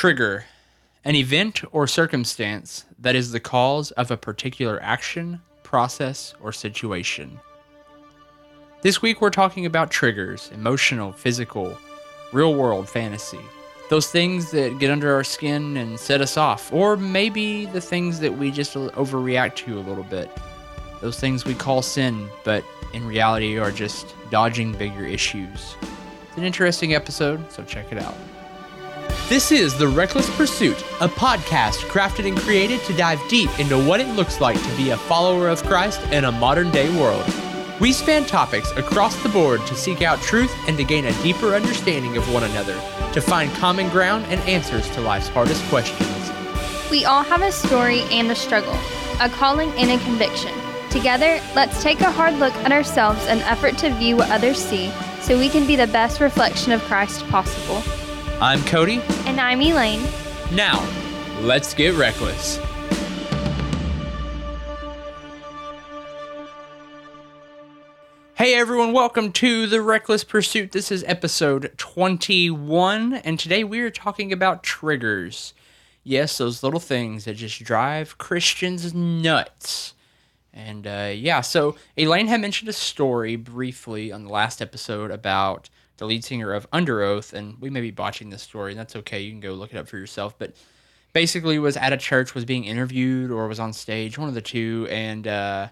Trigger an event or circumstance that is the cause of a particular action, process, or situation. This week we're talking about triggers emotional, physical, real world fantasy. Those things that get under our skin and set us off, or maybe the things that we just overreact to a little bit. Those things we call sin, but in reality are just dodging bigger issues. It's an interesting episode, so check it out. This is The Reckless Pursuit, a podcast crafted and created to dive deep into what it looks like to be a follower of Christ in a modern day world. We span topics across the board to seek out truth and to gain a deeper understanding of one another, to find common ground and answers to life's hardest questions. We all have a story and a struggle, a calling and a conviction. Together, let's take a hard look at ourselves and effort to view what others see so we can be the best reflection of Christ possible. I'm Cody. And I'm Elaine. Now, let's get reckless. Hey everyone, welcome to The Reckless Pursuit. This is episode 21, and today we are talking about triggers. Yes, those little things that just drive Christians nuts. And uh, yeah, so Elaine had mentioned a story briefly on the last episode about the lead singer of Underoath, and we may be botching this story, and that's okay. You can go look it up for yourself. But basically, was at a church, was being interviewed, or was on stage, one of the two, and uh,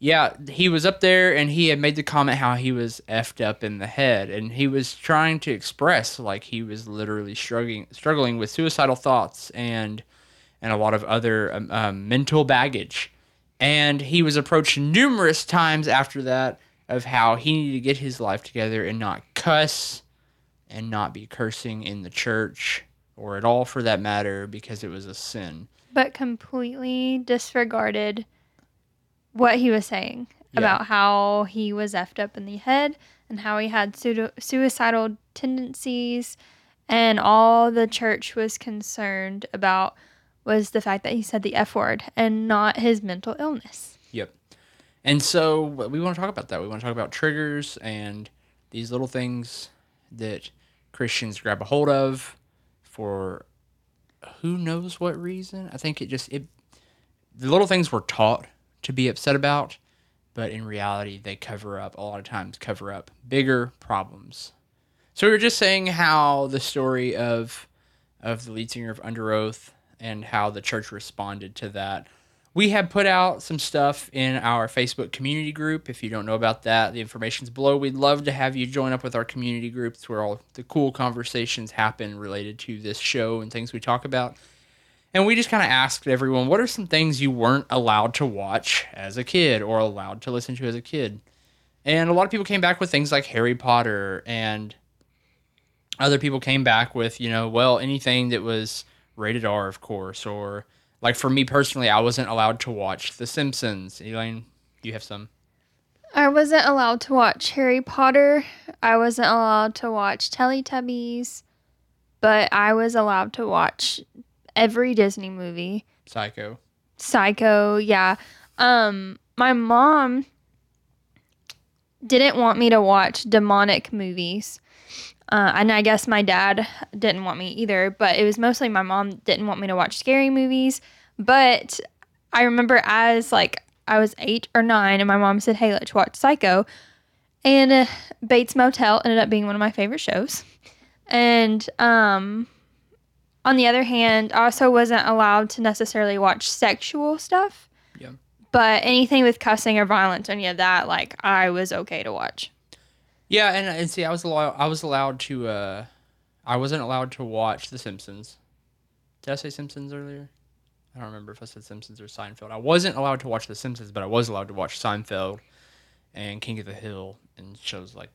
yeah, he was up there, and he had made the comment how he was effed up in the head, and he was trying to express like he was literally struggling struggling with suicidal thoughts and and a lot of other um, um, mental baggage. And he was approached numerous times after that of how he needed to get his life together and not cuss and not be cursing in the church or at all for that matter because it was a sin. But completely disregarded what he was saying yeah. about how he was effed up in the head and how he had su- suicidal tendencies. And all the church was concerned about was the fact that he said the F word and not his mental illness. Yep. And so we want to talk about that. We want to talk about triggers and these little things that Christians grab a hold of for who knows what reason. I think it just it the little things we're taught to be upset about, but in reality they cover up a lot of times cover up bigger problems. So we were just saying how the story of of the lead singer of Underoath and how the church responded to that we have put out some stuff in our Facebook community group. If you don't know about that, the information's below. We'd love to have you join up with our community groups where all the cool conversations happen related to this show and things we talk about. And we just kind of asked everyone, what are some things you weren't allowed to watch as a kid or allowed to listen to as a kid? And a lot of people came back with things like Harry Potter, and other people came back with, you know, well, anything that was rated R, of course, or like for me personally, I wasn't allowed to watch The Simpsons. Elaine, you have some. I wasn't allowed to watch Harry Potter. I wasn't allowed to watch Teletubbies, but I was allowed to watch every Disney movie. Psycho. Psycho, yeah. Um, my mom didn't want me to watch demonic movies. Uh, and I guess my dad didn't want me either, but it was mostly my mom didn't want me to watch scary movies. But I remember as like I was eight or nine, and my mom said, "Hey, let's watch Psycho," and uh, Bates Motel ended up being one of my favorite shows. And um, on the other hand, I also wasn't allowed to necessarily watch sexual stuff. Yeah. But anything with cussing or violence, or any of that, like I was okay to watch. Yeah, and and see, I was allowed. I was allowed to. Uh, I wasn't allowed to watch The Simpsons. Did I say Simpsons earlier? I don't remember if I said Simpsons or Seinfeld. I wasn't allowed to watch The Simpsons, but I was allowed to watch Seinfeld and King of the Hill and shows like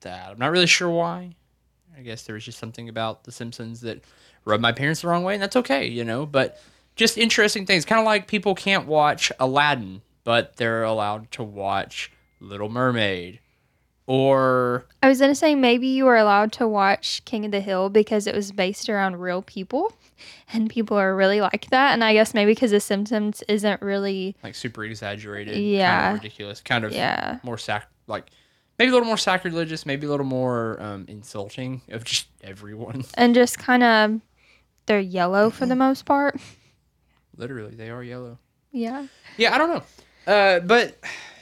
that. I'm not really sure why. I guess there was just something about The Simpsons that rubbed my parents the wrong way, and that's okay, you know. But just interesting things, kind of like people can't watch Aladdin, but they're allowed to watch Little Mermaid or I was gonna say maybe you were allowed to watch King of the Hill because it was based around real people, and people are really like that. And I guess maybe because The Simpsons isn't really like super exaggerated, yeah, kind of ridiculous, kind of yeah, more sac like maybe a little more sacrilegious, maybe a little more um, insulting of just everyone, and just kind of they're yellow for the most part. Literally, they are yellow. Yeah. Yeah, I don't know. Uh, but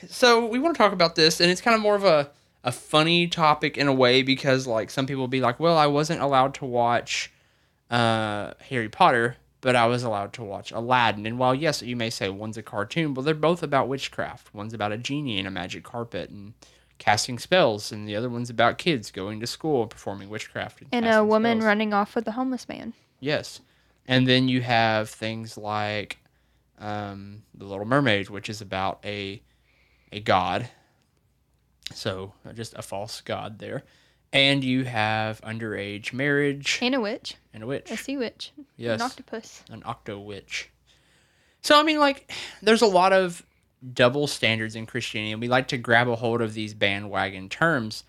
so we want to talk about this, and it's kind of more of a a funny topic in a way because like some people will be like, well, I wasn't allowed to watch uh, Harry Potter, but I was allowed to watch Aladdin. And while yes, you may say one's a cartoon, but they're both about witchcraft. One's about a genie and a magic carpet and casting spells, and the other one's about kids going to school and performing witchcraft. And a woman spells. running off with a homeless man. Yes. And then you have things like um, The Little Mermaid, which is about a a god. So uh, just a false god there. And you have underage marriage And a witch. and a witch. A sea witch. Yes. An octopus. An octo witch. So I mean like there's a lot of double standards in Christianity and we like to grab a hold of these bandwagon terms.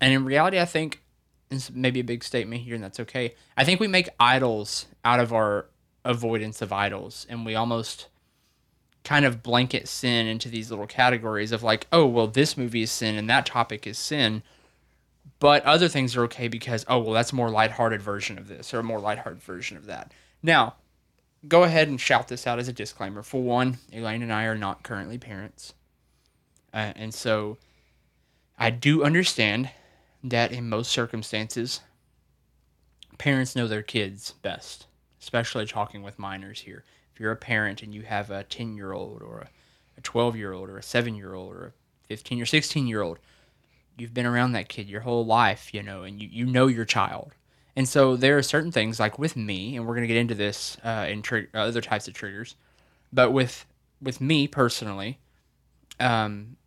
And in reality I think it's maybe a big statement here and that's okay. I think we make idols out of our avoidance of idols and we almost kind of blanket sin into these little categories of like, oh well this movie is sin and that topic is sin. But other things are okay because oh well that's a more lighthearted version of this or a more lighthearted version of that. Now, go ahead and shout this out as a disclaimer. For one, Elaine and I are not currently parents. Uh, and so I do understand that in most circumstances, parents know their kids best, especially talking with minors here. If you're a parent and you have a 10 year old or a 12 year old or a 7 year old or a 15 or 16 year old, you've been around that kid your whole life, you know, and you, you know your child. And so there are certain things like with me, and we're going to get into this uh, in trig- uh, other types of triggers, but with with me personally, um,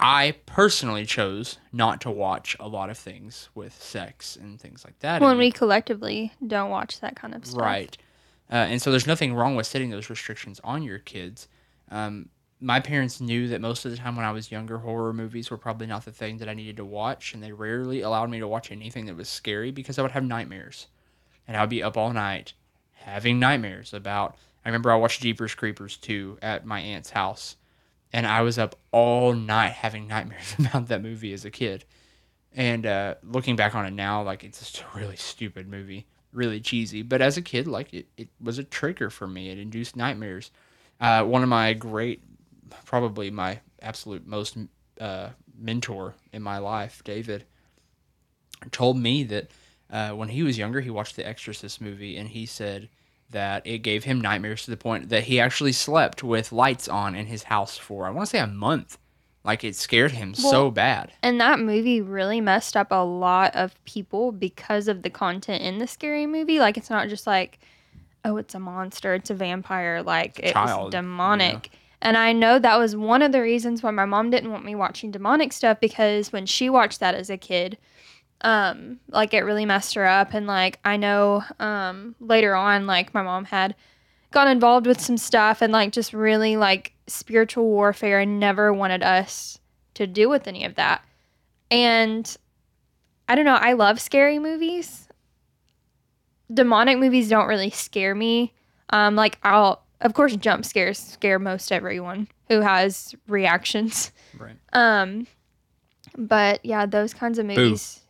I personally chose not to watch a lot of things with sex and things like that. When we collectively don't watch that kind of stuff. Right. Uh, and so there's nothing wrong with setting those restrictions on your kids. Um, my parents knew that most of the time when I was younger, horror movies were probably not the thing that I needed to watch, and they rarely allowed me to watch anything that was scary because I would have nightmares. And I would be up all night having nightmares about. I remember I watched Jeepers Creepers 2 at my aunt's house, and I was up all night having nightmares about that movie as a kid. And uh, looking back on it now, like it's just a really stupid movie, really cheesy. But as a kid, like it, it was a trigger for me. It induced nightmares. Uh, one of my great, probably my absolute most uh, mentor in my life, David, told me that uh, when he was younger, he watched the Exorcist movie, and he said that it gave him nightmares to the point that he actually slept with lights on in his house for I want to say a month. Like it scared him so bad. And that movie really messed up a lot of people because of the content in the scary movie. Like it's not just like, oh, it's a monster, it's a vampire. Like it's Child, demonic. And I know that was one of the reasons why my mom didn't want me watching demonic stuff because when she watched that as a kid, um, like it really messed her up. And like I know um later on, like my mom had got involved with some stuff and like just really like spiritual warfare and never wanted us to do with any of that. And I don't know, I love scary movies. Demonic movies don't really scare me. Um like I'll of course jump scares scare most everyone who has reactions. Right. Um but yeah, those kinds of movies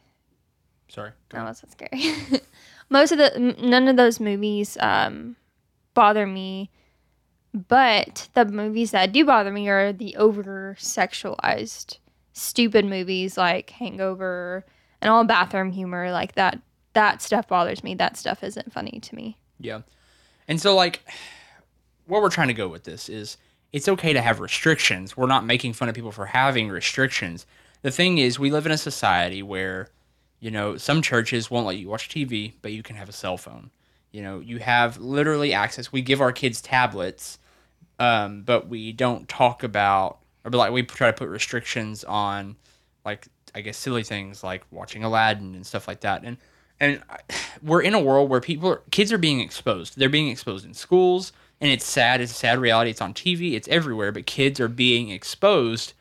Sorry. Go that on. wasn't scary. Most of the none of those movies um, bother me, but the movies that do bother me are the over sexualized, stupid movies like Hangover and all bathroom humor like that. That stuff bothers me. That stuff isn't funny to me. Yeah. And so like what we're trying to go with this is it's okay to have restrictions. We're not making fun of people for having restrictions. The thing is we live in a society where you know, some churches won't let you watch TV, but you can have a cell phone. You know, you have literally access. We give our kids tablets, um, but we don't talk about, or like we try to put restrictions on, like I guess silly things like watching Aladdin and stuff like that. And and we're in a world where people, are, kids are being exposed. They're being exposed in schools, and it's sad. It's a sad reality. It's on TV. It's everywhere. But kids are being exposed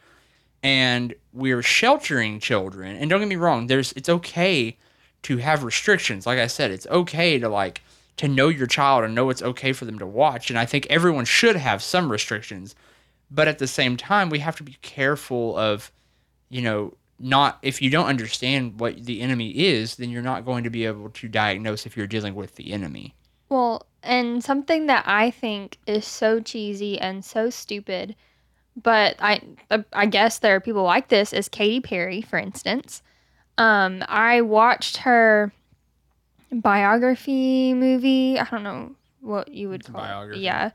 and we're sheltering children and don't get me wrong there's it's okay to have restrictions like i said it's okay to like to know your child and know what's okay for them to watch and i think everyone should have some restrictions but at the same time we have to be careful of you know not if you don't understand what the enemy is, then you're not going to be able to diagnose if you're dealing with the enemy. Well, and something that I think is so cheesy and so stupid, but I uh, I guess there are people like this is Katy Perry, for instance. Um, I watched her biography movie. I don't know what you would It's call biography. it. Yeah.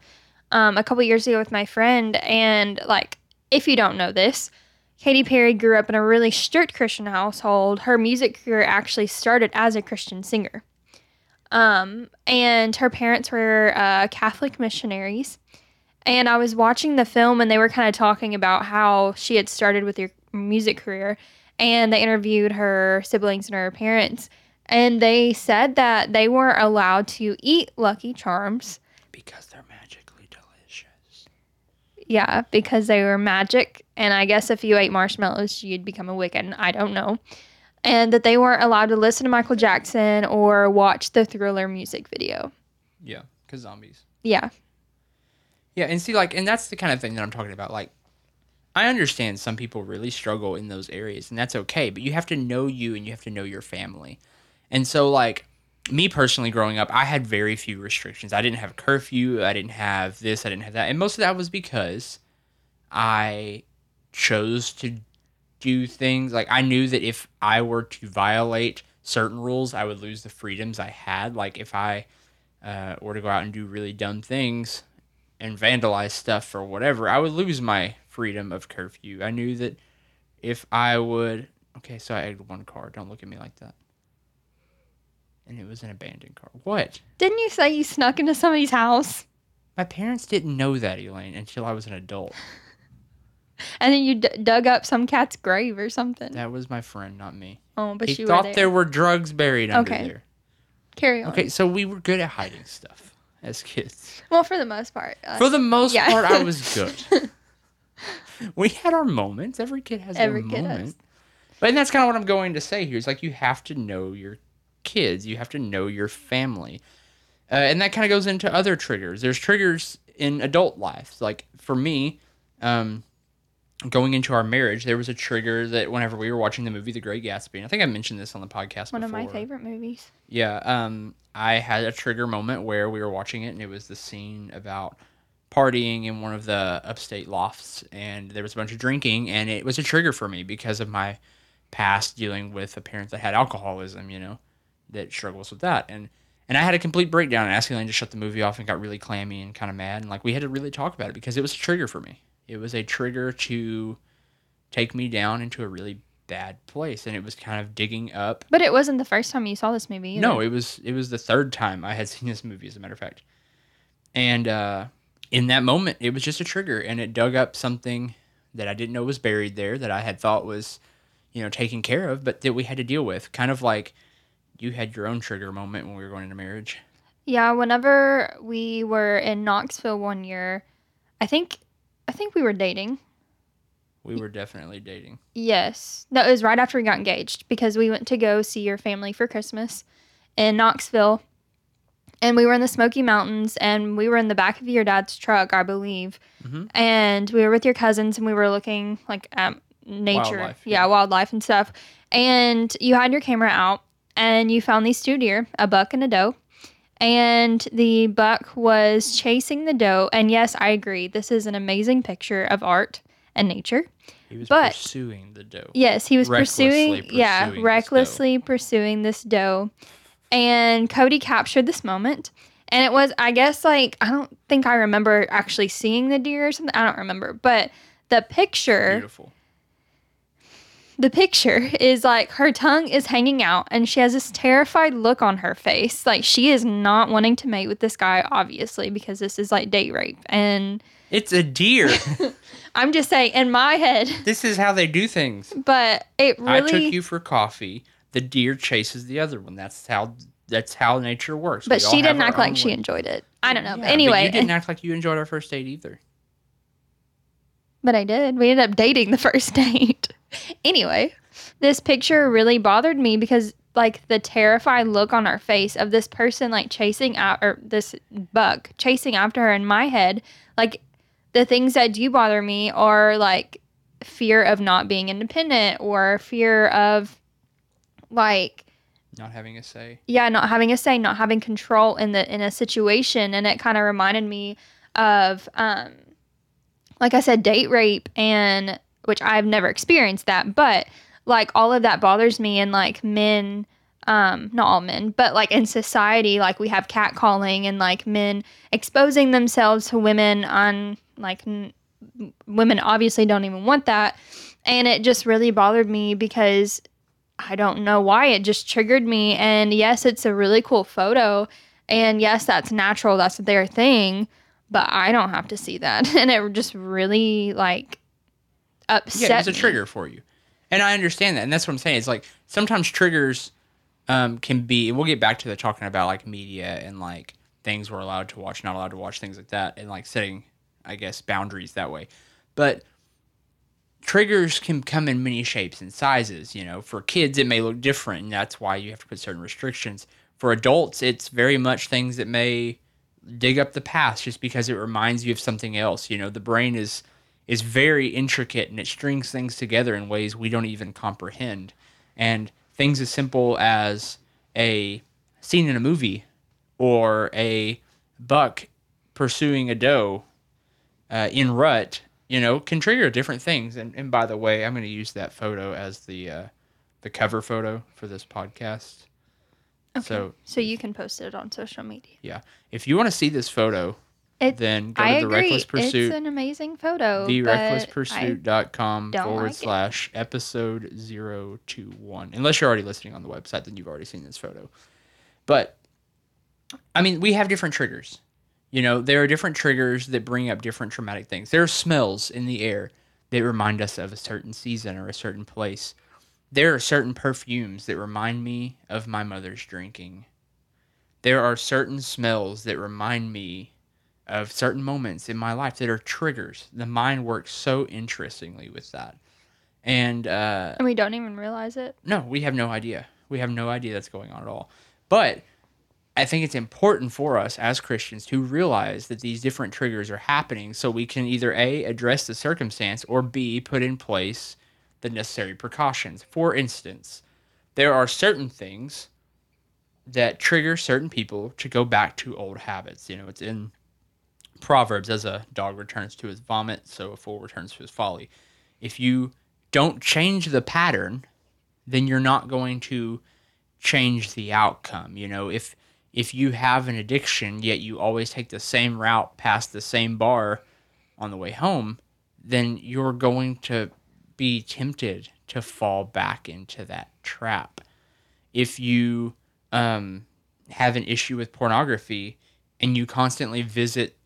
Um, a couple years ago with my friend, and like, if you don't know this, Katy Perry grew up in a really strict Christian household. Her music career actually started as a Christian singer. Um, and her parents were uh, Catholic missionaries. And I was watching the film, and they were kind of talking about how she had started with her music career. And they interviewed her siblings and her parents. And they said that they weren't allowed to eat Lucky Charms. Because they're magically delicious. Yeah, because they were magic. And I guess if you ate marshmallows, you'd become a Wiccan. I don't know. And that they weren't allowed to listen to Michael Jackson or watch the thriller music video. Yeah, because zombies. Yeah. Yeah, and see, like, and that's the kind of thing that I'm talking about. Like, I understand some people really struggle in those areas, and that's okay, but you have to know you and you have to know your family. And so, like, me personally growing up, I had very few restrictions. I didn't have curfew, I didn't have this, I didn't have that. And most of that was because I chose to do things like I knew that if I were to violate certain rules, I would lose the freedoms I had. Like, if I uh, were to go out and do really dumb things, and vandalize stuff or whatever, I would lose my freedom of curfew. I knew that if I would, okay, so I egged one car. Don't look at me like that. And it was an abandoned car. What? Didn't you say you snuck into somebody's house My parents didn't know that, Elaine, until I was an adult. and then you d- dug up some cat's grave or something? That was my friend, not me. oh, but he you thought were there. there were drugs buried under Okay. there. Carry on. Okay, so we were good at hiding stuff as kids. Well, for the most part. Uh, For the most yeah. part, I was good. we had our moments. Every kid has Every their kid moment. has. But and that's kind of what I'm going to say here. Is like you have to know your kids. You have to know your family, uh, and that kind of goes into other triggers. There's triggers in adult life. Like for me, um, going into our marriage, there was a trigger that whenever we were watching the movie The Great Gatsby, and I think I mentioned this on the podcast. one of my favorite movies. Yeah, um, I had a trigger moment where we were watching it, and it was the scene about partying in one of the upstate lofts, and there was a bunch of drinking, and it was a trigger for me because of my past dealing with a parent that had alcoholism, you know, that struggles with that, and and I had a complete breakdown and asked Elaine to shut the movie off and got really clammy and kind of mad, and like we had to really talk about it because it was a trigger for me. It was a trigger to take me down into a really bad place, and it was kind of digging up But it wasn't the first time you saw this movie. Either. no, it was it was the third time I had seen this movie, as a matter of fact. And uh, in that moment, it was just a trigger, and it dug up something that I didn't know was buried there that I had thought was, you know, taken care of, but that we had to deal with. Kind of like you had your own trigger moment when we were going into marriage. Yeah, whenever we were in Knoxville one year, I think I think we were dating. We were definitely dating. Yes. No, it was right after we got engaged because we went to go see your family for Christmas in Knoxville. And we were in the Smoky Mountains and we were in the back of your dad's truck, I believe. Mhm. And we were with your cousins and we were looking like at nature. Wildlife, yeah, yeah. wildlife and stuff. And you had your camera out and you found these two deer, a buck and a doe. And the buck was chasing the doe. And yes, I agree. This is an amazing picture of art and nature. He was But- pursuing the doe. Yes, he was pursuing, yeah, pursuing this recklessly pursuing this doe. And Cody captured this moment. And it was, I guess, like, I don't think I remember actually seeing the deer or something. I don't remember. But the picture, Beautiful. The picture is like her tongue is hanging out and she has this terrified look on her face. Like, she is not wanting to mate with this guy, obviously, because this is like date rape. And It's a deer. I'm just saying, in my head, this is how they do things. but it really. I took you for coffee. The deer chases the other one. That's how that's how nature works. but We she didn't act like own she enjoyed it. I don't know. Yeah, anyway, you didn't act like you enjoyed our first date either. But I did. We ended up dating the first date. anyway, this picture really bothered me because like the terrified look on her face of this person like chasing out or this buck chasing after her in my head, like the things that do bother me are like fear of not being independent or fear of like Not having a say. yeah, not having a say, not having control in the in a situation, and it kind of reminded me of, um, like I said, date rape, and which I've never experienced that, but like all of that bothers me, and like men, um, not all men, but like in society, like we have catcalling and like men exposing themselves to women on like n- women obviously don't even want that, and it just really bothered me because I don't know why it just triggered me. And yes, it's a really cool photo. And yes, that's natural. That's their thing. But I don't have to see that. And it just really like upset Yeah, it's a trigger for you. And I understand that. And that's what I'm saying. It's like sometimes triggers um, can be, we'll get back to the talking about like media and like things we're allowed to watch, not allowed to watch, things like that, and like setting, I guess, boundaries that way. But triggers can come in many shapes and sizes. You know, for kids, it may look different, and that's why you have to put certain restrictions. For adults, it's very much things that may dig up the past just because it reminds you of something else. You know, the brain is is very intricate and it strings things together in ways we don't even comprehend. And things as simple as a scene in a movie or a buck pursuing a doe uh, in rut, you know, can trigger different things. And, and by the way, I'm going to use that photo as the uh, the cover photo for this podcast. Okay. So So you can post it on social media. yeah, if you want to see this photo, It, then go I to the agree. Reckless Pursuit. It's an amazing photo. therecklesspursuit.com forward like it. slash episode 021 unless you're already listening on the website then you've already seen this photo but i mean we have different triggers you know there are different triggers that bring up different traumatic things there are smells in the air that remind us of a certain season or a certain place there are certain perfumes that remind me of my mother's drinking there are certain smells that remind me of certain moments in my life that are triggers. The mind works so interestingly with that. And uh, and we don't even realize it. no, we have no idea. We have no idea that's going on at all. But I think it's important for us as Christians to realize that these different triggers are happening so we can either A, address the circumstance, or B, put in place the necessary precautions. For instance, there are certain things that trigger certain people to go back to old habits. You know, it's in Proverbs as a dog returns to his vomit, so a fool returns to his folly. If you don't change the pattern, then you're not going to change the outcome. You know, if if you have an addiction yet you always take the same route past the same bar on the way home, then you're going to be tempted to fall back into that trap. If you um, have an issue with pornography and you constantly visit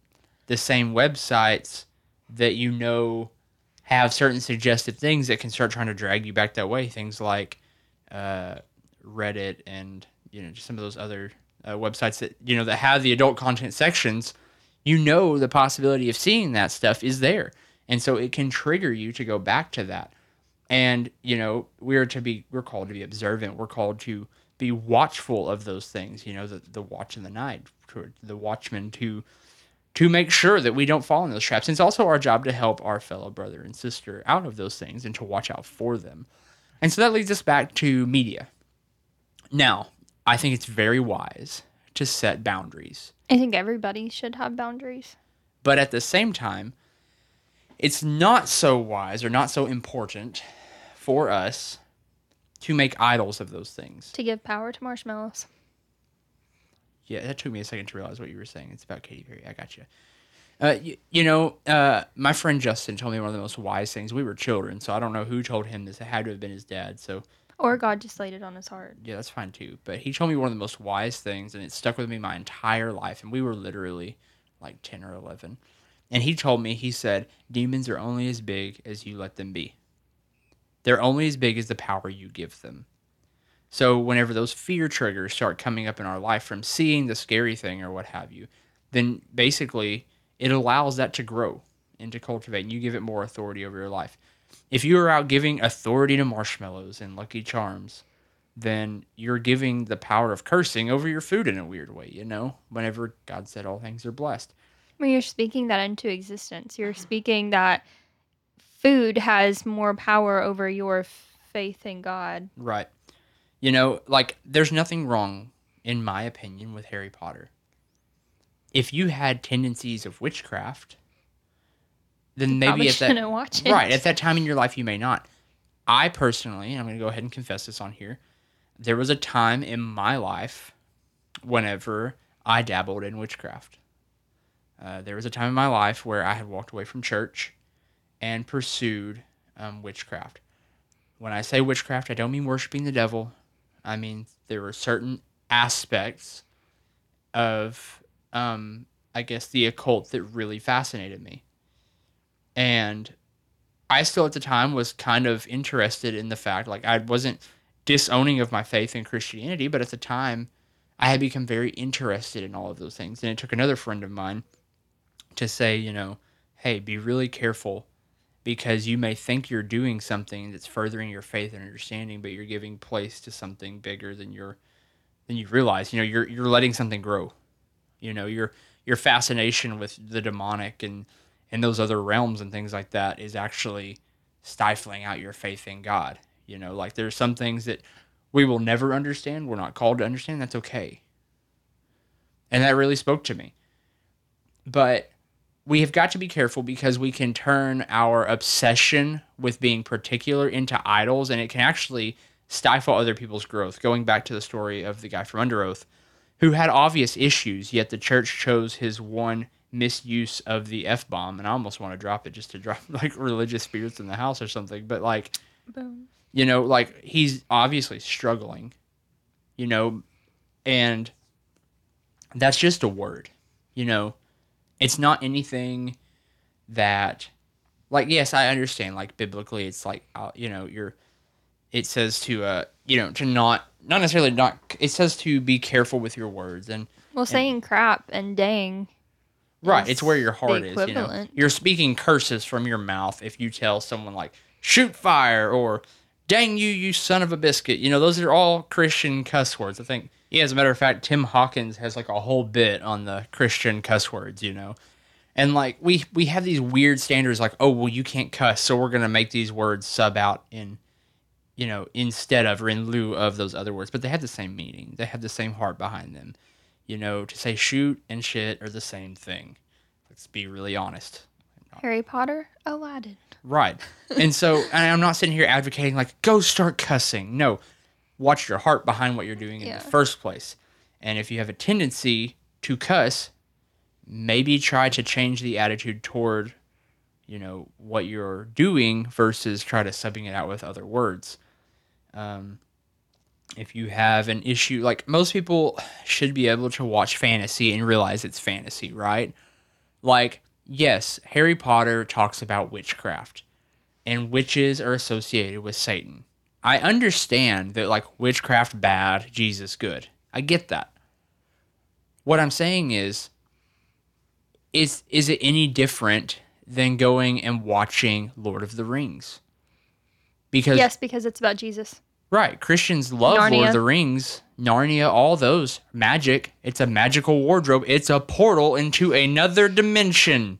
the same websites that you know have certain suggestive things that can start trying to drag you back that way. Things like uh, Reddit and you know just some of those other uh, websites that you know that have the adult content sections. You know the possibility of seeing that stuff is there, and so it can trigger you to go back to that. And you know we're to be we're called to be observant. We're called to be watchful of those things. You know the the watch in the night, the watchman to to make sure that we don't fall in those traps. And it's also our job to help our fellow brother and sister out of those things and to watch out for them. And so that leads us back to media. Now, I think it's very wise to set boundaries. I think everybody should have boundaries. But at the same time, it's not so wise or not so important for us to make idols of those things. To give power to marshmallows. Yeah, that took me a second to realize what you were saying. It's about Katy Perry. I got you. Uh, you, you know, uh, my friend Justin told me one of the most wise things. We were children, so I don't know who told him this. It had to have been his dad. So Or God just laid it on his heart. yeah, that's fine too. But he told me one of the most wise things, and it stuck with me my entire life. And we were literally like 10 or 11. And he told me, he said, demons are only as big as you let them be. They're only as big as the power you give them. So whenever those fear triggers start coming up in our life from seeing the scary thing or what have you, then basically it allows that to grow and to cultivate, and you give it more authority over your life. If you are out giving authority to marshmallows and Lucky Charms, then you're giving the power of cursing over your food in a weird way, you know? Whenever God said all things are blessed. You're speaking that into existence, you're mm-hmm. speaking that food has more power over your faith in God. Right. You know, like there's nothing wrong, in my opinion, with Harry Potter. If you had tendencies of witchcraft, then maybe at that shouldn't watch it. right at that time in your life you may not. I personally, and I'm going to go ahead and confess this on here. There was a time in my life, whenever I dabbled in witchcraft. Uh, there was a time in my life where I had walked away from church and pursued um, witchcraft. When I say witchcraft, I don't mean worshiping the devil. I mean there were certain aspects of, um, I guess, the occult that really fascinated me. And I still at the time was kind of interested in the fact, like, I wasn't disowning of my faith in Christianity, but at the time, I had become very interested in all of those things. And it took another friend of mine to say, you know, hey, be really careful because you may think you're doing something that's furthering your faith and understanding, but you're giving place to something bigger than you're than you realize. You know, you're you're letting something grow. You know, your your fascination with the demonic and and those other realms and things like that is actually stifling out your faith in God. You know, like there's some things that we will never understand. We're not called to understand. That's okay. And that really spoke to me. But we have got to be careful because we can turn our obsession with being particular into idols and it can actually stifle other people's growth. Going back to the story of the guy from Underoath who had obvious issues, yet the church chose his one misuse of the F bomb. And I almost want to drop it just to drop like religious spirits in the house or something. But like, Boom. you know, like he's obviously struggling, you know, and that's just a word, you know, it's not anything that, like, yes, I understand, like, biblically, it's like, uh, you know, you're, it says to, uh, you know, to not, not necessarily not, it says to be careful with your words and, Well, saying crap and dang. Right, it's where your heart is. You know, you're speaking curses from your mouth if you tell someone like "shoot fire" or "dang you, you son of a biscuit." You know, those are all Christian cuss words. I think. Yeah, as a matter of fact, Tim Hawkins has like a whole bit on the Christian cuss words. You know, and like we we have these weird standards like, oh well, you can't cuss, so we're gonna make these words sub out in, you know, instead of or in lieu of those other words, but they have the same meaning. They have the same heart behind them. You know, to say shoot and shit are the same thing. Let's be really honest. Harry Potter, Aladdin. Right. And so, and I'm not sitting here advocating like go start cussing. No, watch your heart behind what you're doing in Yeah. the first place. And if you have a tendency to cuss, maybe try to change the attitude toward, you know, what you're doing versus try to subbing it out with other words. Um, if you have an issue, like most people should be able to watch fantasy and realize it's fantasy, right? Like, yes, Harry Potter talks about witchcraft, and witches are associated with Satan. I understand that, like, witchcraft bad, Jesus good. I get that. What I'm saying is, is is it any different than going and watching Lord of the Rings? Because Yes, because it's about Jesus. Right. Christians love Lord of the Rings, Narnia, all those. Magic. It's a magical wardrobe. It's a portal into another dimension.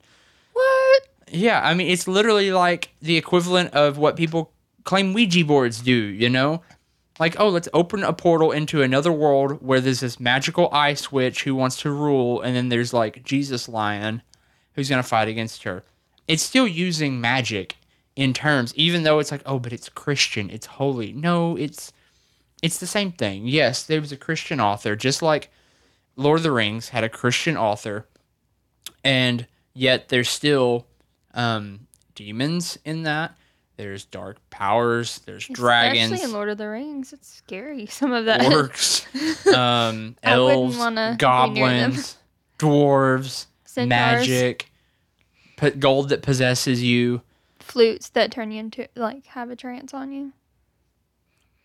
What? Yeah, I mean, it's literally like the equivalent of what people claim Ouija boards do, you know? Like, oh, let's open a portal into another world where there's this magical ice witch who wants to rule, and then there's like Jesus Lion who's going to fight against her. It's still using magic in terms, even though it's like, oh, but it's Christian, it's holy. No, it's it's the same thing. Yes, there was a Christian author, just like Lord of the Rings had a Christian author, and yet there's still um, demons in that. There's dark powers. There's dragons, Especially in Lord of the Rings, it's scary. Some of that. orcs, um, elves, wanna be near them. goblins, dwarves, Centaurs. magic, gold that possesses you, flutes that turn you into like have a trance on you.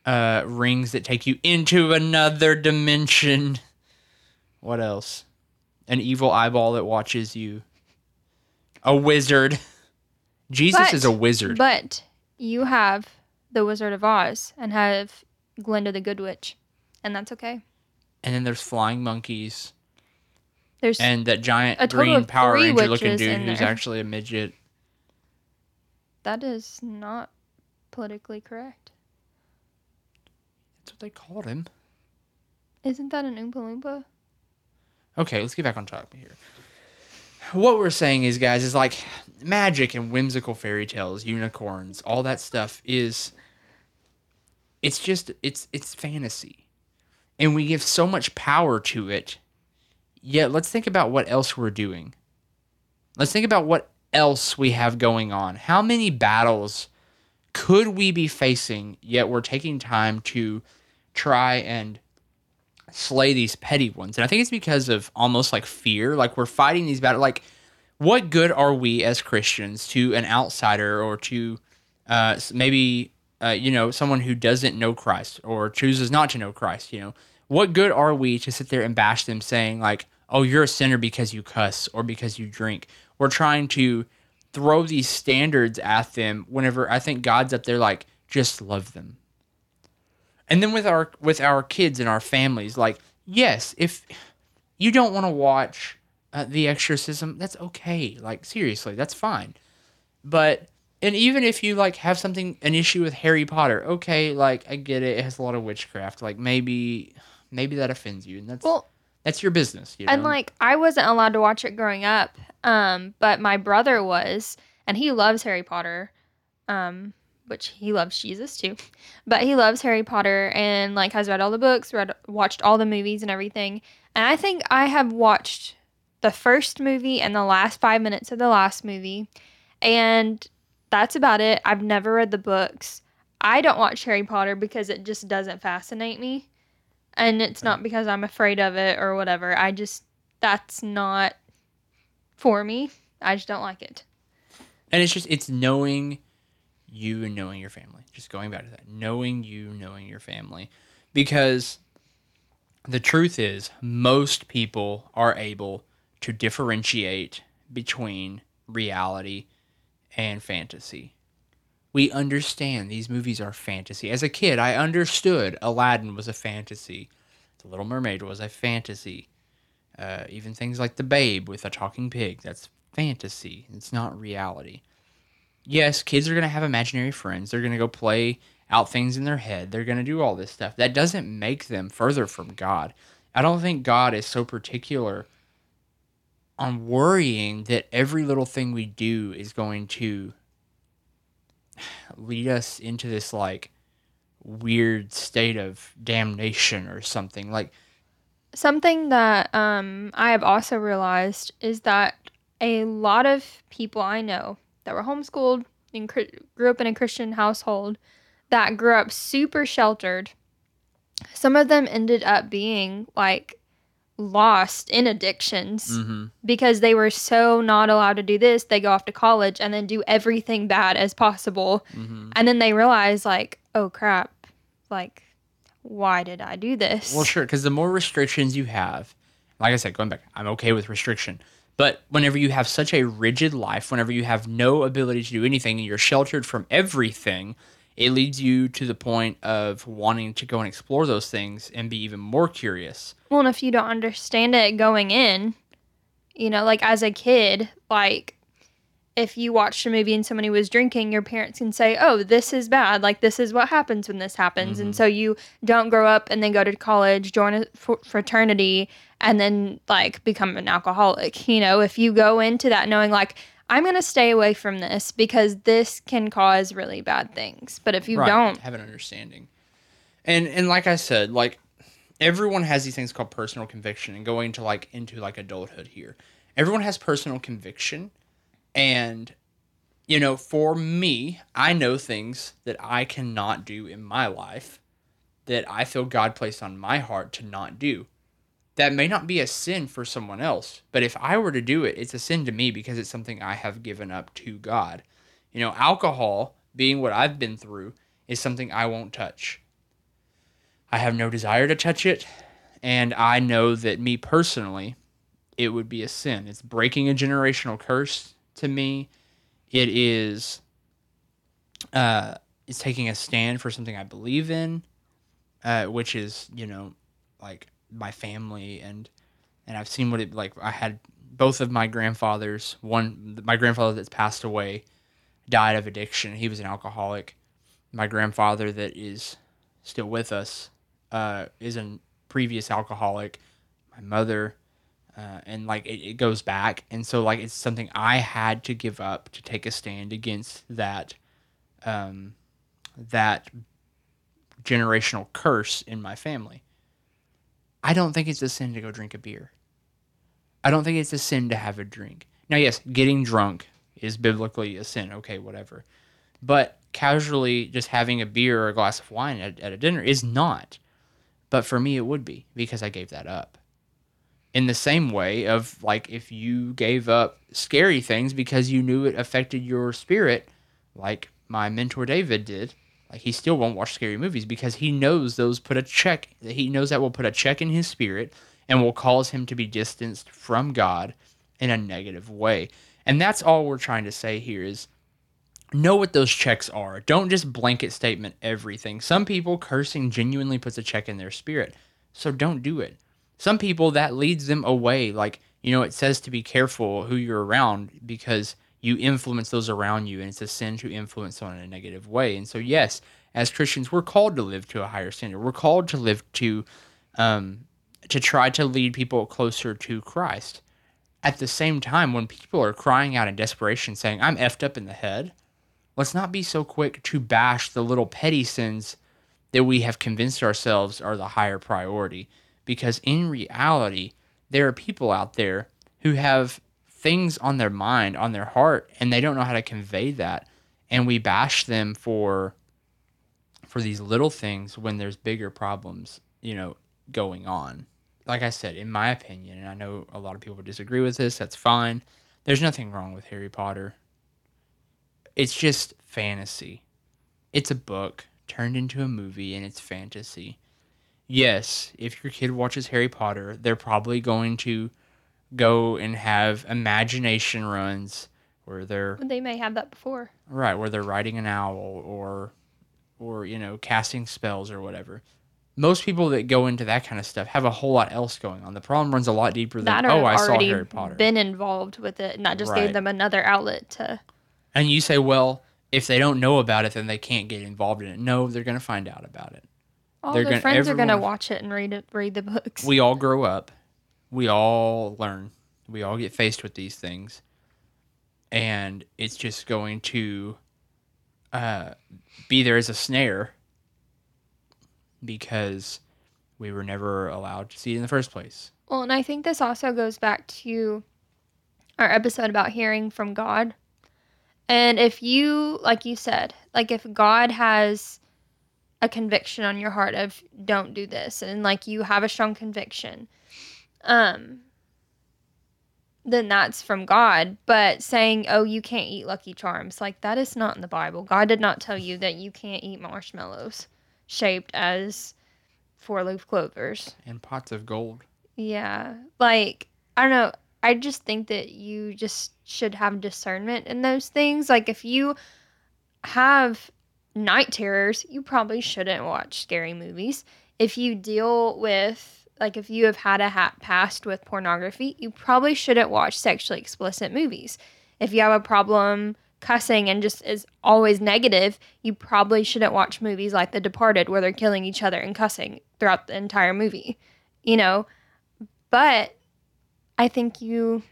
uh, rings that take you into another dimension. What else? An evil eyeball that watches you. A wizard. Jesus But- is a wizard. But you have the Wizard of Oz and have Glinda the Good Witch, and that's okay. and then there's flying monkeys. There's and that giant green Power Ranger looking dude who's there. actually a midget. That is not politically correct. That's what they called him. Isn't that an Oompa Loompa? Okay, let's get back on topic here. What we're saying is, guys, is like magic and whimsical fairy tales, unicorns, all that stuff is. It's just it's it's fantasy, and we give so much power to it. Yet, let's think about what else we're doing. Let's think about what else we have going on. How many battles could we be facing? Yet we're taking time to try and slay these petty ones. And I think it's because of almost like fear. Like we're fighting these battles. Like, what good are we as Christians to an outsider or to uh, maybe, uh, you know, someone who doesn't know Christ or chooses not to know Christ? You know, what good are we to sit there and bash them saying, like, oh, you're a sinner because you cuss or because you drink? We're trying to throw these standards at them whenever I think God's up there, like, just love them and then with our with our kids and our families like yes if you don't want to watch uh, the exorcism that's okay like seriously that's fine but and even if you like have something an issue with harry potter okay like i get it it has a lot of witchcraft like maybe maybe that offends you and that's Well, that's your business you know? and like I wasn't allowed to watch it growing up, um, but my brother was, and he loves Harry Potter, um, which he loves Jesus too, but he loves Harry Potter and like has read all the books, read watched all the movies and everything. And I think I have watched the first movie and the last five minutes of the last movie, and that's about it. I've never read the books. I don't watch Harry Potter because it just doesn't fascinate me. And it's not because I'm afraid of it or whatever. I just, that's not for me. I just don't like it. And it's just it's knowing you and knowing your family. Just going back to that. Knowing you, knowing your family. Because the truth is most people are able to differentiate between reality and fantasy. We understand these movies are fantasy. As a kid, I understood Aladdin was a fantasy. The Little Mermaid was a fantasy. Uh, even things like The Babe with a talking pig, that's fantasy. It's not reality. Yes, kids are going to have imaginary friends. They're going to go play out things in their head. They're going to do all this stuff. That doesn't make them further from God. I don't think God is so particular on worrying that every little thing we do is going to lead us into this like weird state of damnation or something. Like Something that um, I have also realized is that a lot of people I know that were homeschooled and grew up in a Christian household that grew up super sheltered, some of them ended up being like lost in addictions mm-hmm. because they were so not allowed to do this. They go off to college and then do everything bad as possible. Mm-hmm. And then they realize, like, oh crap, like, why did I do this? Well, sure, because the more restrictions you have, like I said, going back, I'm okay with restriction. But whenever you have such a rigid life, whenever you have no ability to do anything and you're sheltered from everything, it leads you to the point of wanting to go and explore those things and be even more curious. Well, and if you don't understand it going in, you know, like as a kid, like if you watched a movie and somebody was drinking, your parents can say, "Oh, this is bad. Like this is what happens when this happens." And mm-hmm. so you don't grow up and then go to college, join a fraternity, and then like become an alcoholic. You know, if you go into that knowing like I'm going to stay away from this because this can cause really bad things. But if you Right, don't, have an understanding. And and like I said, like everyone has these things called personal conviction and going to like into like adulthood here. Everyone has personal conviction and you know, for me, I know things that I cannot do in my life that I feel God placed on my heart to not do. That may not be a sin for someone else, but if I were to do it, it's a sin to me because it's something I have given up to God. You know, alcohol, being what I've been through, is something I won't touch. I have no desire to touch it, and I know that me personally, it would be a sin. It's breaking a generational curse to me. It is uh it's taking a stand for something I believe in, uh, which is, you know, like my family and and I've seen what it like I had both of my grandfathers, one my grandfather that's passed away, died of addiction. He was an alcoholic. My grandfather, that is still with us, uh, is a previous alcoholic. My mother, uh, and like it, it goes back, and so like it's something I had to give up to take a stand against that, um, that generational curse in my family. I don't think it's a sin to go drink a beer. I don't think it's a sin to have a drink. Now, yes, getting drunk is biblically a sin. Okay, whatever. But casually just having a beer or a glass of wine at, at a dinner is not. But for me, it would be because I gave that up. In the same way of like if you gave up scary things because you knew it affected your spirit, like my mentor David did, like he still won't watch scary movies because he knows those put a check. That he knows that will put a check in his spirit and will cause him to be distanced from God in a negative way. And that's all we're trying to say here is know what those checks are. Don't just blanket statement everything. Some people cursing genuinely puts a check in their spirit. So don't do it. Some people that leads them away. Like, you know, it says to be careful who you're around because you influence those around you and it's a sin to influence someone in a negative way. And so yes, as Christians, we're called to live to a higher standard. We're called to live to um to try to lead people closer to Christ. At the same time, when people are crying out in desperation saying, I'm effed up in the head, let's not be so quick to bash the little petty sins that we have convinced ourselves are the higher priority. Because in reality, there are people out there who have things on their mind, on their heart, and they don't know how to convey that. And we bash them for for these little things when there's bigger problems, you know, going on. Like I said, in my opinion, and I know a lot of people disagree with this, that's fine. There's nothing wrong with Harry Potter it's just fantasy. It's a book turned into a movie and it's fantasy. Yes, if your kid watches Harry Potter, they're probably going to go and have imagination runs where they're They may have that before. right, where they're riding an owl or or you know, casting spells or whatever. Most people that go into that kind of stuff have a whole lot else going on. The problem runs a lot deeper than That oh, I saw Harry Potter. been involved with it, and that just Right. gave them another outlet to. And you say, well, if they don't know about it, then they can't get involved in it. No, they're going to find out about it. All their friends are going to watch it and read it, read the books. We all grow up. We all learn. We all get faced with these things. And it's just going to uh, be there as a snare because we were never allowed to see it in the first place. Well, and I think this also goes back to our episode about hearing from God. And if you, like you said, like if God has a conviction on your heart of don't do this, and like you have a strong conviction, um, then that's from God. But saying, oh, you can't eat Lucky Charms, like that is not in the Bible. God did not tell you that you can't eat marshmallows shaped as four leaf clovers. And pots of gold. Yeah. Like, I don't know. I just think that you just should have discernment in those things. Like, if you have night terrors, you probably shouldn't watch scary movies. If you deal with, like, if you have had a hat past with pornography, you probably shouldn't watch sexually explicit movies. If you have a problem cussing and just is always negative, you probably shouldn't watch movies like The Departed where they're killing each other and cussing throughout the entire movie. You know, but I think you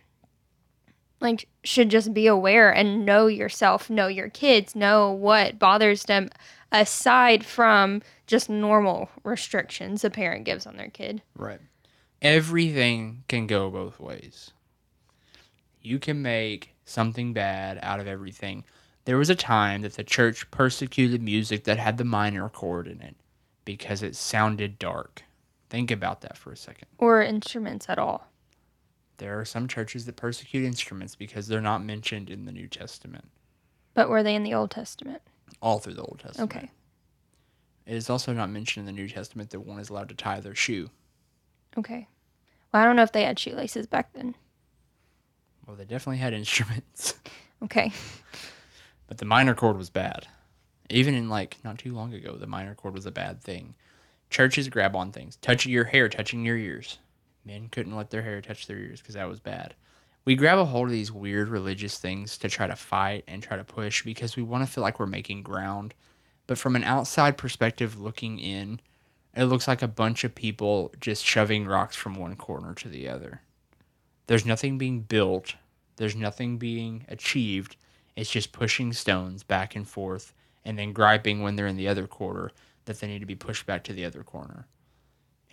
like should just be aware and know yourself, know your kids, know what bothers them aside from just normal restrictions a parent gives on their kid. Right. Everything can go both ways. You can make something bad out of everything. There was a time that the church persecuted music that had the minor chord in it because it sounded dark. Think about that for a second. Or instruments at all. There are some churches that persecute instruments because they're not mentioned in the New Testament, But were they in the Old Testament? all through the Old Testament. Okay. It is also not mentioned in the New Testament that one is allowed to tie their shoe. Okay. Well, I don't know if they had shoelaces back then. Well, they definitely had instruments. Okay. But the minor chord was bad. Even in like not too long ago, the minor chord was a bad thing. Churches grab on things, touching your hair, touching your ears. Men couldn't let their hair touch their ears because that was bad. we grab a hold of these weird religious things to try to fight and try to push because we want to feel like we're making ground. But from an outside perspective looking in, it looks like a bunch of people just shoving rocks from one corner to the other. There's nothing being built, there's nothing being achieved. It's just pushing stones back and forth and then griping when they're in the other corner that they need to be pushed back to the other corner.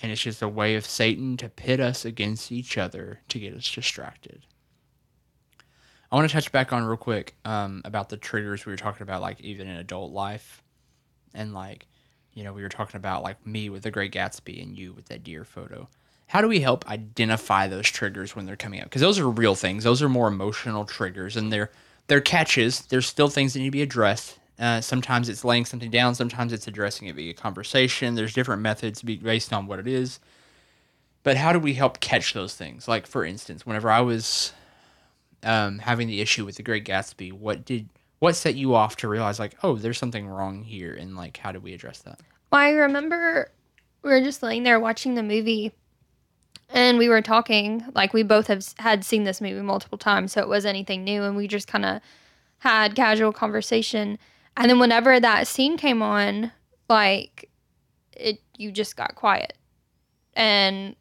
And it's just a way of Satan to pit us against each other to get us distracted. I want to touch back on real quick um, about the triggers we were talking about, like even in adult life, and like, you know, we were talking about like me with the Great Gatsby and you with that deer photo. How do we help identify those triggers when they're coming up? Because those are real things; those are more emotional triggers, and they're they're catches. There's still things that need to be addressed. Uh, sometimes it's laying something down. Sometimes it's addressing it via conversation. There's different methods based on what it is. But how do we help catch those things? Like for instance, whenever I was um, having the issue with the Great Gatsby, what did what set you off to realize like, oh, there's something wrong here, and like, how do we address that? Well, I remember we were just laying there watching the movie, and we were talking. Like we both have had seen this movie multiple times, so it was anything new, and we just kind of had casual conversation. And then whenever that scene came on, like it, you just got quiet, and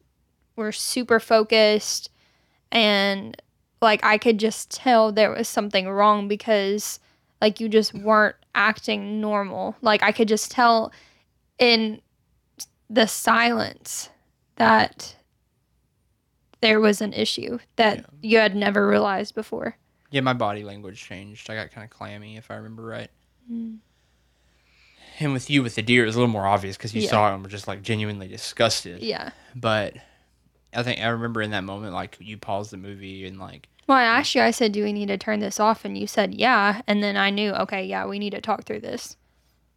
we're super focused, and like I could just tell there was something wrong because like you just weren't acting normal. Like I could just tell in the silence that there was an issue that yeah. you had never realized before. Yeah, my body language changed. I got kind of clammy, if I remember right. Mm. And with you, with the deer, it was a little more obvious because you yeah. saw it and were just like genuinely disgusted. Yeah. But I think I remember in that moment, like you paused the movie and like. Well, I asked you. I said, "Do we need to turn this off?" And you said, "Yeah." And then I knew, okay, yeah, we need to talk through this.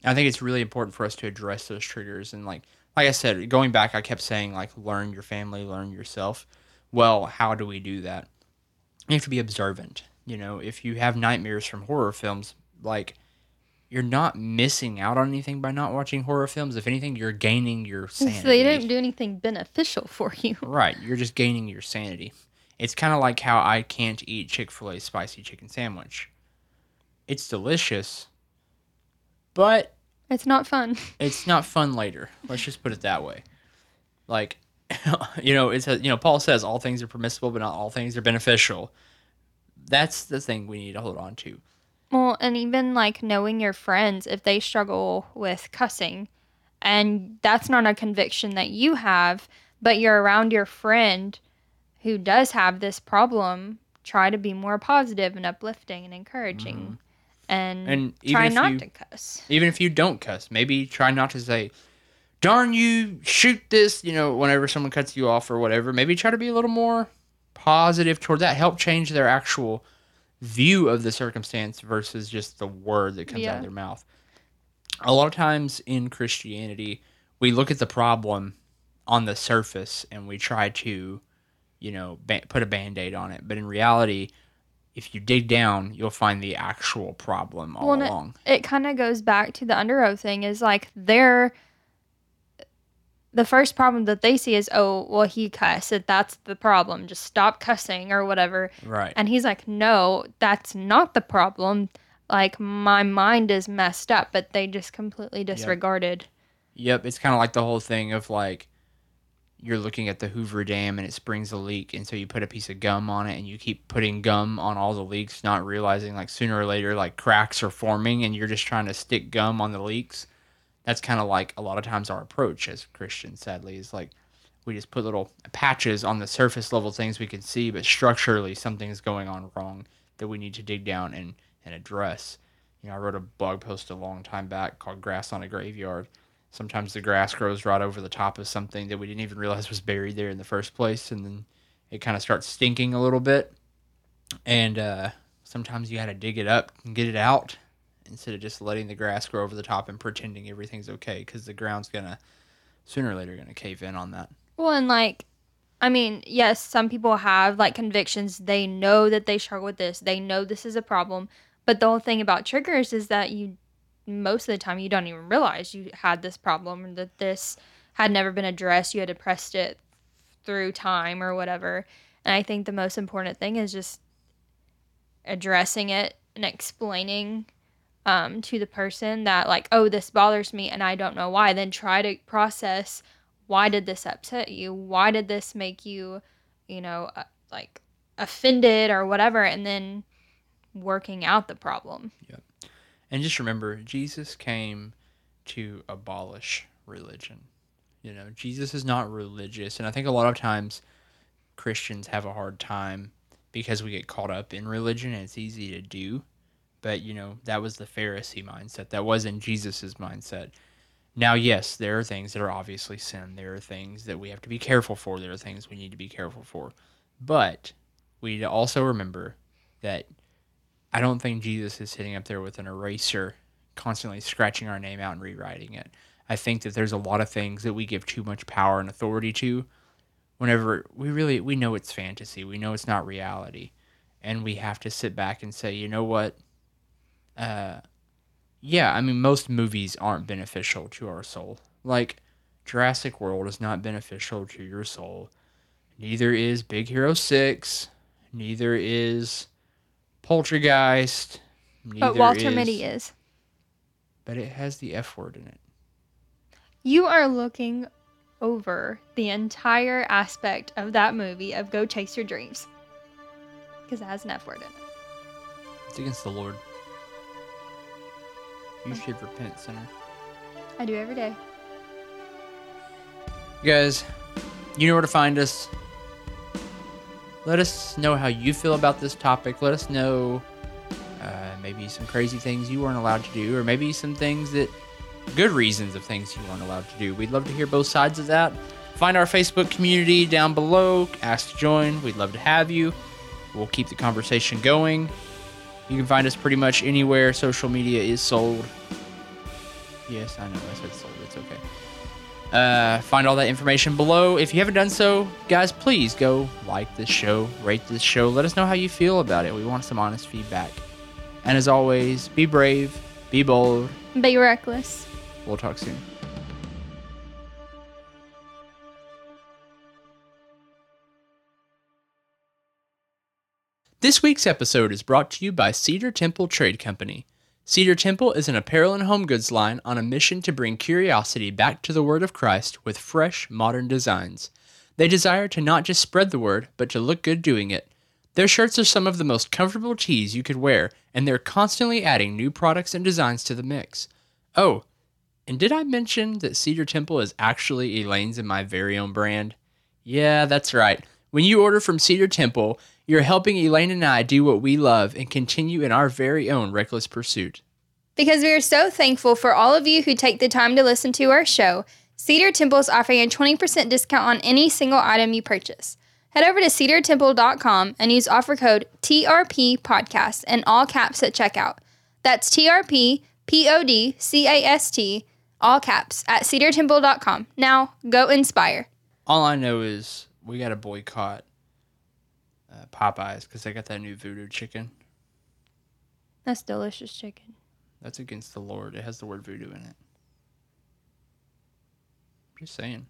I think it's really important for us to address those triggers and like, like I said, going back, I kept saying like, learn your family, learn yourself. Well, how do we do that? You have to be observant. You know, if you have nightmares from horror films, like you're not missing out on anything by not watching horror films. If anything, you're gaining your sanity. So they didn't do anything beneficial for you. Right. You're just gaining your sanity. It's kind of like how I can't eat Chick fil A spicy chicken sandwich. It's delicious, but. It's not fun. It's not fun later. Let's just put it that way. Like, you know, it's a, you know, Paul says all things are permissible, but not all things are beneficial. That's the thing we need to hold on to well, and even like knowing your friends if they struggle with cussing, and that's not a conviction that you have, but you're around your friend who does have this problem, try to be more positive and uplifting and encouraging. Mm. And, and try not you, to cuss. Even if you don't cuss, maybe try not to say, darn you, shoot this, you know, whenever someone cuts you off or whatever. Maybe try to be a little more positive toward that. Help change their actual view of the circumstance versus just the word that comes yeah. out of their mouth. A lot of times in Christianity, we look at the problem on the surface and we try to, you know, ba- put a band aid on it. But in reality, if you dig down, you'll find the actual problem all well, along. It, it kind of goes back to the Underoath thing is like they're the first problem that they see is, oh, well, he cussed. That's the problem. Just stop cussing or whatever. Right. And he's like, no, that's not the problem. Like, my mind is messed up, but they just completely disregarded. Yep. yep. It's kind of like the whole thing of like, you're looking at the Hoover Dam and it springs a leak, and so you put a piece of gum on it, and you keep putting gum on all the leaks, not realizing like sooner or later like cracks are forming, and you're just trying to stick gum on the leaks that's kind of like a lot of times our approach as Christians, sadly, is like we just put little patches on the surface level things we can see, but structurally something's going on wrong that we need to dig down and, and address. You know, I wrote a blog post a long time back called Grass on a Graveyard. Sometimes the grass grows right over the top of something that we didn't even realize was buried there in the first place, and then it kind of starts stinking a little bit. And uh, sometimes you got to dig it up and get it out instead of just letting the grass grow over the top and pretending everything's okay because the ground's gonna sooner or later gonna cave in on that. Well, and like, I mean, yes, some people have like convictions. They know that they struggle with this. They know this is a problem. But the whole thing about triggers is that you, most of the time, you don't even realize you had this problem or that this had never been addressed. You had oppressed it through time or whatever. And I think the most important thing is just addressing it and explaining um, to the person that, like, oh, this bothers me and I don't know why. Then try to process why did this upset you? Why did this make you, you know, uh, like offended or whatever? And then working out the problem. And just remember, Jesus came to abolish religion. You know, Jesus is not religious. And I think a lot of times Christians have a hard time because we get caught up in religion and it's easy to do. But, you know, that was the Pharisee mindset. That wasn't Jesus's mindset. Now, yes, there are things that are obviously sin. There are things that we have to be careful for. There are things we need to be careful for. But we need to also remember that I don't think Jesus is sitting up there with an eraser, constantly scratching our name out and rewriting it. I think that there's a lot of things that we give too much power and authority to whenever we really we know it's fantasy. We know it's not reality. And we have to sit back and say, you know what? Uh yeah, I mean most movies aren't beneficial to our soul. Like Jurassic World is not beneficial to your soul. Neither is Big Hero 6. Neither is Poltergeist. But Walter is- Mitty is. But it has the F word in it. You are looking over the entire aspect of that movie of Go Chase Your Dreams. Because it has an F word in it. It's against the Lord. You should repent, sinner. I do every day. You guys, you know where to find us. Let us know how you feel about this topic. Let us know uh, maybe some crazy things you weren't allowed to do, or maybe some things that good reasons of things you weren't allowed to do. We'd love to hear both sides of that. Find our Facebook community down below. Ask to join. We'd love to have you. We'll keep the conversation going. You can find us pretty much anywhere social media is sold. Yes, I know I said sold. It's okay. Uh, find all that information below. If you haven't done so, guys, please go like this show, rate this show. Let us know how you feel about it. We want some honest feedback. And as always, be brave, be bold. Be reckless. We'll talk soon. This week's episode is brought to you by Cedar Temple Trade Company. Cedar Temple is an apparel and home goods line on a mission to bring curiosity back to the Word of Christ with fresh, modern designs. They desire to not just spread the word, but to look good doing it. Their shirts are some of the most comfortable tees you could wear, and they're constantly adding new products and designs to the mix. Oh, and did I mention that Cedar Temple is actually Elaine's and my very own brand? Yeah, that's right. When you order from Cedar Temple, you're helping Elaine and I do what we love and continue in our very own reckless pursuit. Because we are so thankful for all of you who take the time to listen to our show, Cedar Temple is offering a 20% discount on any single item you purchase. Head over to cedartemple.com and use offer code TRP podcast in all caps at checkout. That's TRP P O D C A S T all caps at cedartemple.com. Now go inspire. All I know is we got to boycott Popeyes because they got that new voodoo chicken. That's delicious chicken. That's against the Lord. It has the word voodoo in it. Just saying.